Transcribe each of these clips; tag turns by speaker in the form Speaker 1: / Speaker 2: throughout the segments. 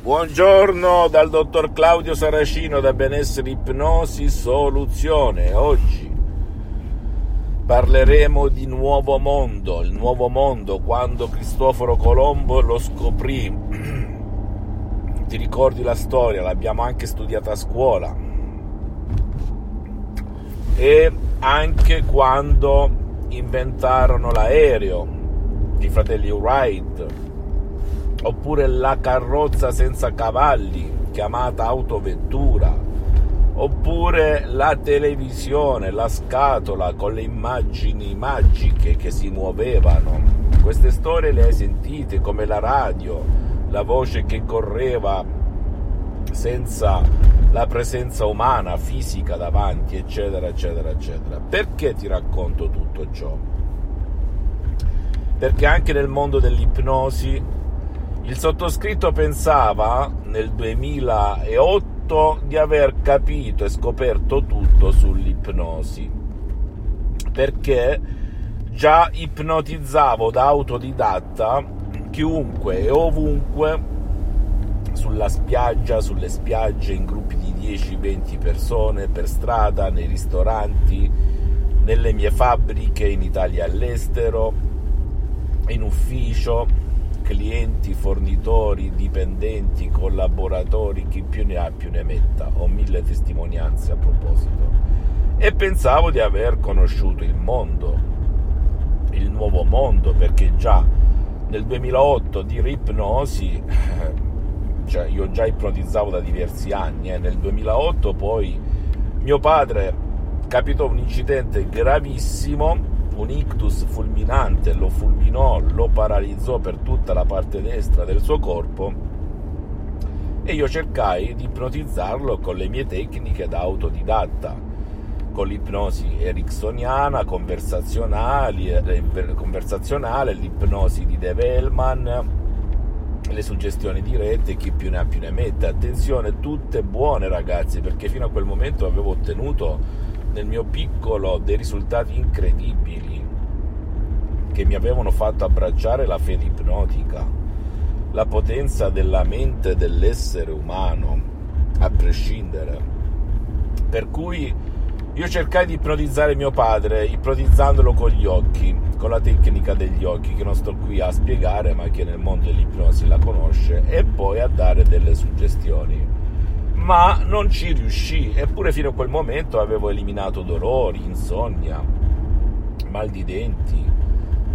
Speaker 1: Buongiorno dal dottor Claudio Saracino da Benessere Ipnosi Soluzione. Oggi parleremo di Nuovo Mondo, il Nuovo Mondo quando Cristoforo Colombo lo scoprì. Ti ricordi la storia, l'abbiamo anche studiata a scuola. E anche quando inventarono l'aereo, i fratelli Wright, oppure la carrozza senza cavalli, chiamata autovettura, oppure la televisione, la scatola con le immagini magiche che si muovevano. Queste storie le hai sentite come la radio, la voce che correva senza la presenza umana, fisica davanti, eccetera, eccetera, eccetera. Perché ti racconto tutto ciò? Perché anche nel mondo dell'ipnosi il sottoscritto pensava nel 2008 di aver capito e scoperto tutto sull'ipnosi, perché già ipnotizzavo da autodidatta chiunque e ovunque sulla spiaggia, sulle spiagge, in gruppi di 10-20 persone, per strada, nei ristoranti, nelle mie fabbriche in Italia all'estero, in ufficio, clienti, fornitori, dipendenti, collaboratori, chi più ne ha più ne metta. Ho mille testimonianze a proposito. E pensavo di aver conosciuto il mondo, il nuovo mondo, perché già nel 2008 di ripnosi, cioè io già ipnotizzavo da diversi anni, eh, nel 2008 poi mio padre capitò un incidente gravissimo un ictus fulminante lo fulminò, lo paralizzò per tutta la parte destra del suo corpo e io cercai di ipnotizzarlo con le mie tecniche da autodidatta, con l'ipnosi ericksoniana, conversazionale, l'ipnosi di Dave Hellman, le suggestioni dirette, chi più ne ha più ne mette. Attenzione, tutte buone ragazzi, perché fino a quel momento avevo ottenuto nel mio piccolo dei risultati incredibili che mi avevano fatto abbracciare la fede ipnotica, la potenza della mente dell'essere umano, a prescindere. Per cui io cercai di ipnotizzare mio padre, ipnotizzandolo con gli occhi, con la tecnica degli occhi, che non sto qui a spiegare, ma che nel mondo dell'ipnosi la conosce, e poi a dare delle suggestioni ma non ci riuscì, eppure fino a quel momento avevo eliminato dolori, insonnia, mal di denti,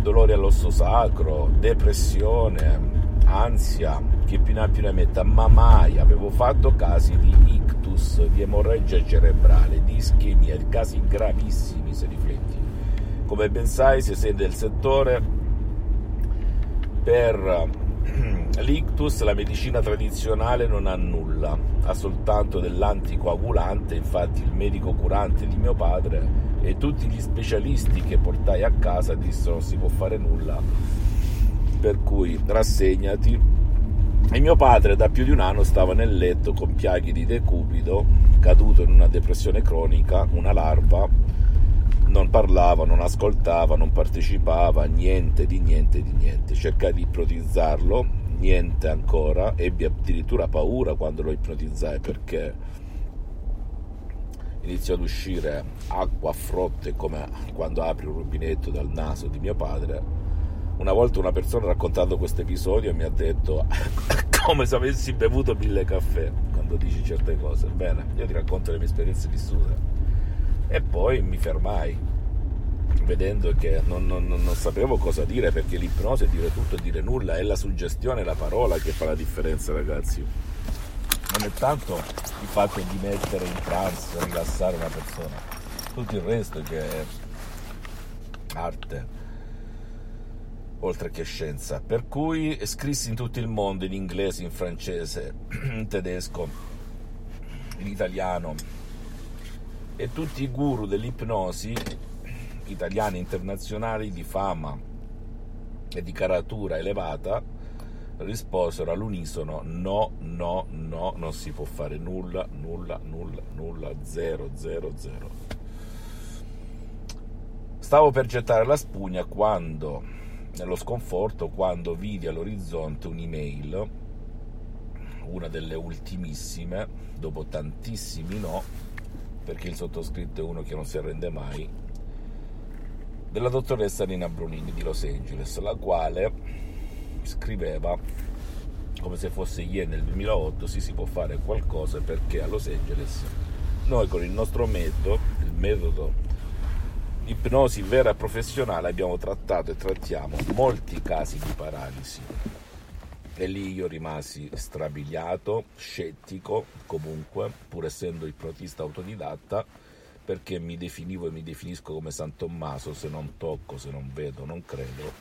Speaker 1: dolori all'osso sacro, depressione, ansia, che più ne ha più ne metta, ma mai avevo fatto casi di ictus, di emorragia cerebrale, di ischemia, casi gravissimi se rifletti. Come ben sai, se sei del settore, per l'ictus la medicina tradizionale non ha nulla, ha soltanto dell'anticoagulante, infatti il medico curante di mio padre e tutti gli specialisti che portai a casa dissero non si può fare nulla, per cui rassegnati. E mio padre da più di un anno stava nel letto con piaghe di decubido, caduto in una depressione cronica, una larva, non parlava, non ascoltava, non partecipava, niente di niente di niente. Cercai di ipnotizzarlo, niente ancora, ebbi addirittura paura quando lo ipnotizzai perché iniziò ad uscire acqua a frotte come quando apri un rubinetto dal naso di mio padre. Una volta una persona ha raccontato questo episodio mi ha detto come se avessi bevuto mille caffè quando dici certe cose. Bene, io ti racconto le mie esperienze vissute. E poi mi fermai vedendo che non, non, non, sapevo cosa dire perché l'ipnosi è dire tutto e dire nulla, è la suggestione, la parola che fa la differenza ragazzi. Non è tanto il fatto di mettere in trance, rilassare una persona, tutto il resto che è arte. oltre che scienza. Per cui scrissi in tutto il mondo, in inglese, in francese, in tedesco, in italiano, e tutti i guru dell'ipnosi, italiani e internazionali di fama e di caratura elevata, risposero all'unisono no, no, no, non si può fare nulla, nulla, nulla, nulla, zero, zero, zero. Stavo per gettare la spugna quando, nello sconforto, quando vidi all'orizzonte un'email, una delle ultimissime, dopo tantissimi no, perché il sottoscritto è uno che non si arrende mai, della dottoressa Nina Brunini di Los Angeles, la quale scriveva come se fosse ieri nel 2008 sì, si può fare qualcosa perché a Los Angeles noi con il nostro metodo, il metodo ipnosi vera e professionale abbiamo trattato e trattiamo molti casi di paralisi. E lì io rimasi strabiliato, scettico comunque, pur essendo ipnotista autodidatta, perché mi definivo e mi definisco come San Tommaso, se non tocco, se non vedo, non credo.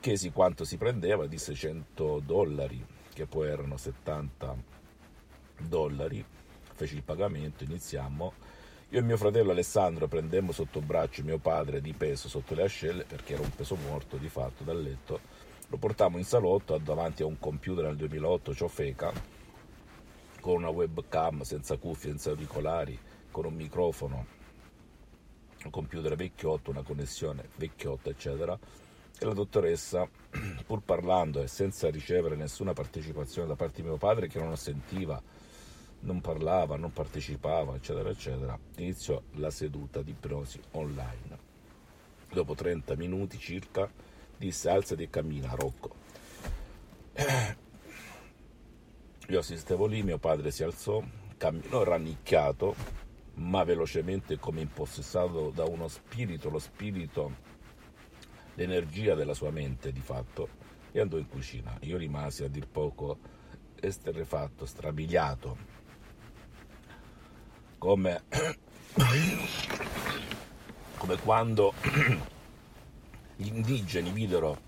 Speaker 1: Chiesi quanto si prendeva, disse 100 dollari, che poi erano 70 dollari, feci il pagamento, iniziamo. Io e mio fratello Alessandro prendemmo sotto braccio mio padre di peso sotto le ascelle, perché era un peso morto di fatto dal letto, lo portammo in salotto davanti a un computer nel 2008 ciofeca con una webcam senza cuffie, senza auricolari, con un microfono, un computer vecchiotto, una connessione vecchiotta, eccetera. E la dottoressa, pur parlando e senza ricevere nessuna partecipazione da parte di mio padre, che non sentiva, non parlava, non partecipava, eccetera, eccetera, iniziò la seduta di ipnosi online. Dopo 30 minuti circa, disse alzati e cammina, Rocco. Io assistevo lì, mio padre si alzò, camminò rannicchiato, ma velocemente come impossessato da uno spirito, lo spirito, l'energia della sua mente di fatto, e andò in cucina. Io rimasi a dir poco esterrefatto, strabiliato, come, come quando gli indigeni videro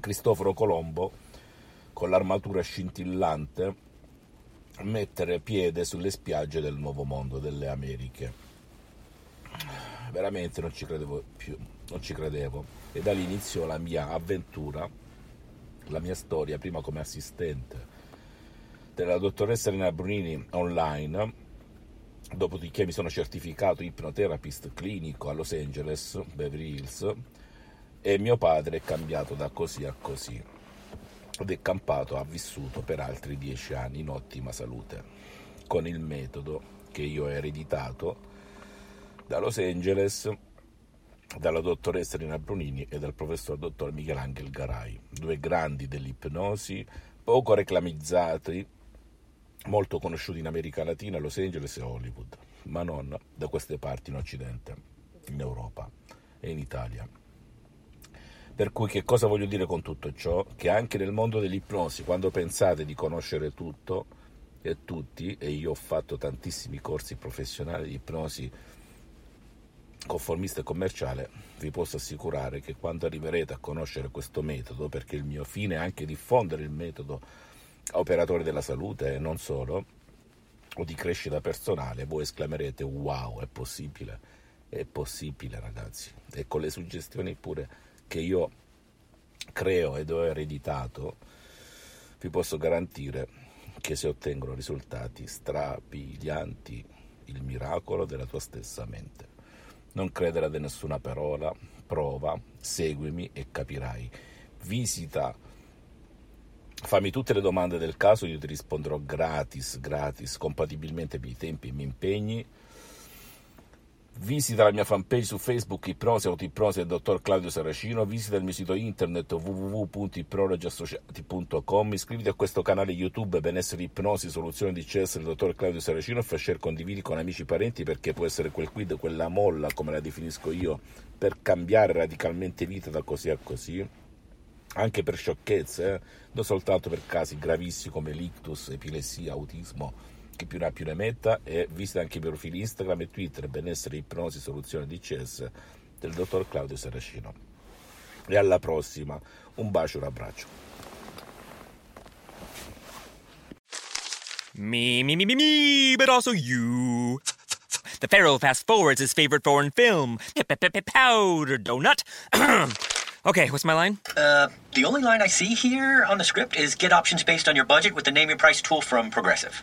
Speaker 1: Cristoforo Colombo con l'armatura scintillante mettere piede sulle spiagge del nuovo mondo delle Americhe. Veramente non ci credevo più, non ci credevo. E da lì iniziò la mia avventura, la mia storia, prima come assistente della dottoressa Elena Brunini online Dopodiché mi sono certificato ipnoterapist clinico a Los Angeles, Beverly Hills, e mio padre è cambiato da così a così. È campato, ha vissuto per altri dieci anni in ottima salute, con il metodo che io ho ereditato da Los Angeles, dalla dottoressa Rina Brunini e dal professor dottor Michelangelo Garai, due grandi dell'ipnosi, poco reclamizzati molto conosciuti in America Latina, Los Angeles e Hollywood, ma non da queste parti in Occidente, in Europa e in Italia. Per cui che cosa voglio dire con tutto ciò? Che anche nel mondo dell'ipnosi, quando pensate di conoscere tutto e tutti, e io ho fatto tantissimi corsi professionali di ipnosi conformista e commerciale, vi posso assicurare che quando arriverete a conoscere questo metodo, perché il mio fine è anche diffondere il metodo operatori della salute e non solo, o di crescita personale, voi esclamerete wow, è possibile, è possibile ragazzi. E con le suggestioni pure che io creo ed ho ereditato, vi posso garantire che si ottengono risultati strabilianti, il miracolo della tua stessa mente. Non credere ad nessuna parola, prova, seguimi e capirai. Visita Fammi tutte le domande del caso, io ti risponderò gratis, gratis, compatibilmente per i tempi e i miei impegni. Visita la mia fanpage su Facebook Ipnosi Autoipnosi del dottor Claudio Saracino, visita il mio sito internet www.ipnologiassociati.com, iscriviti a questo canale YouTube Benessere Ipnosi Soluzione di CS del dottor Claudio Saracino. E fai share condividi con amici e parenti perché può essere quel quid, quella molla come la definisco io, per cambiare radicalmente vita da così a così. Anche per sciocchezze, eh? non soltanto per casi gravissimi come l'ictus, epilessia, autismo, chi più ne ha più ne metta, e visita anche i profili Instagram e Twitter, benessere, ipnosi, soluzione DCS del dottor Claudio Saracino. e alla prossima. Un bacio, un abbraccio.
Speaker 2: Me, me, me, me, me, but also you. The Pharaoh fast forwards his favorite foreign film, Powder Donut. okay, what's my line?
Speaker 3: Uh, the only line I see here on the script is get options based on your budget with the name your price tool from Progressive.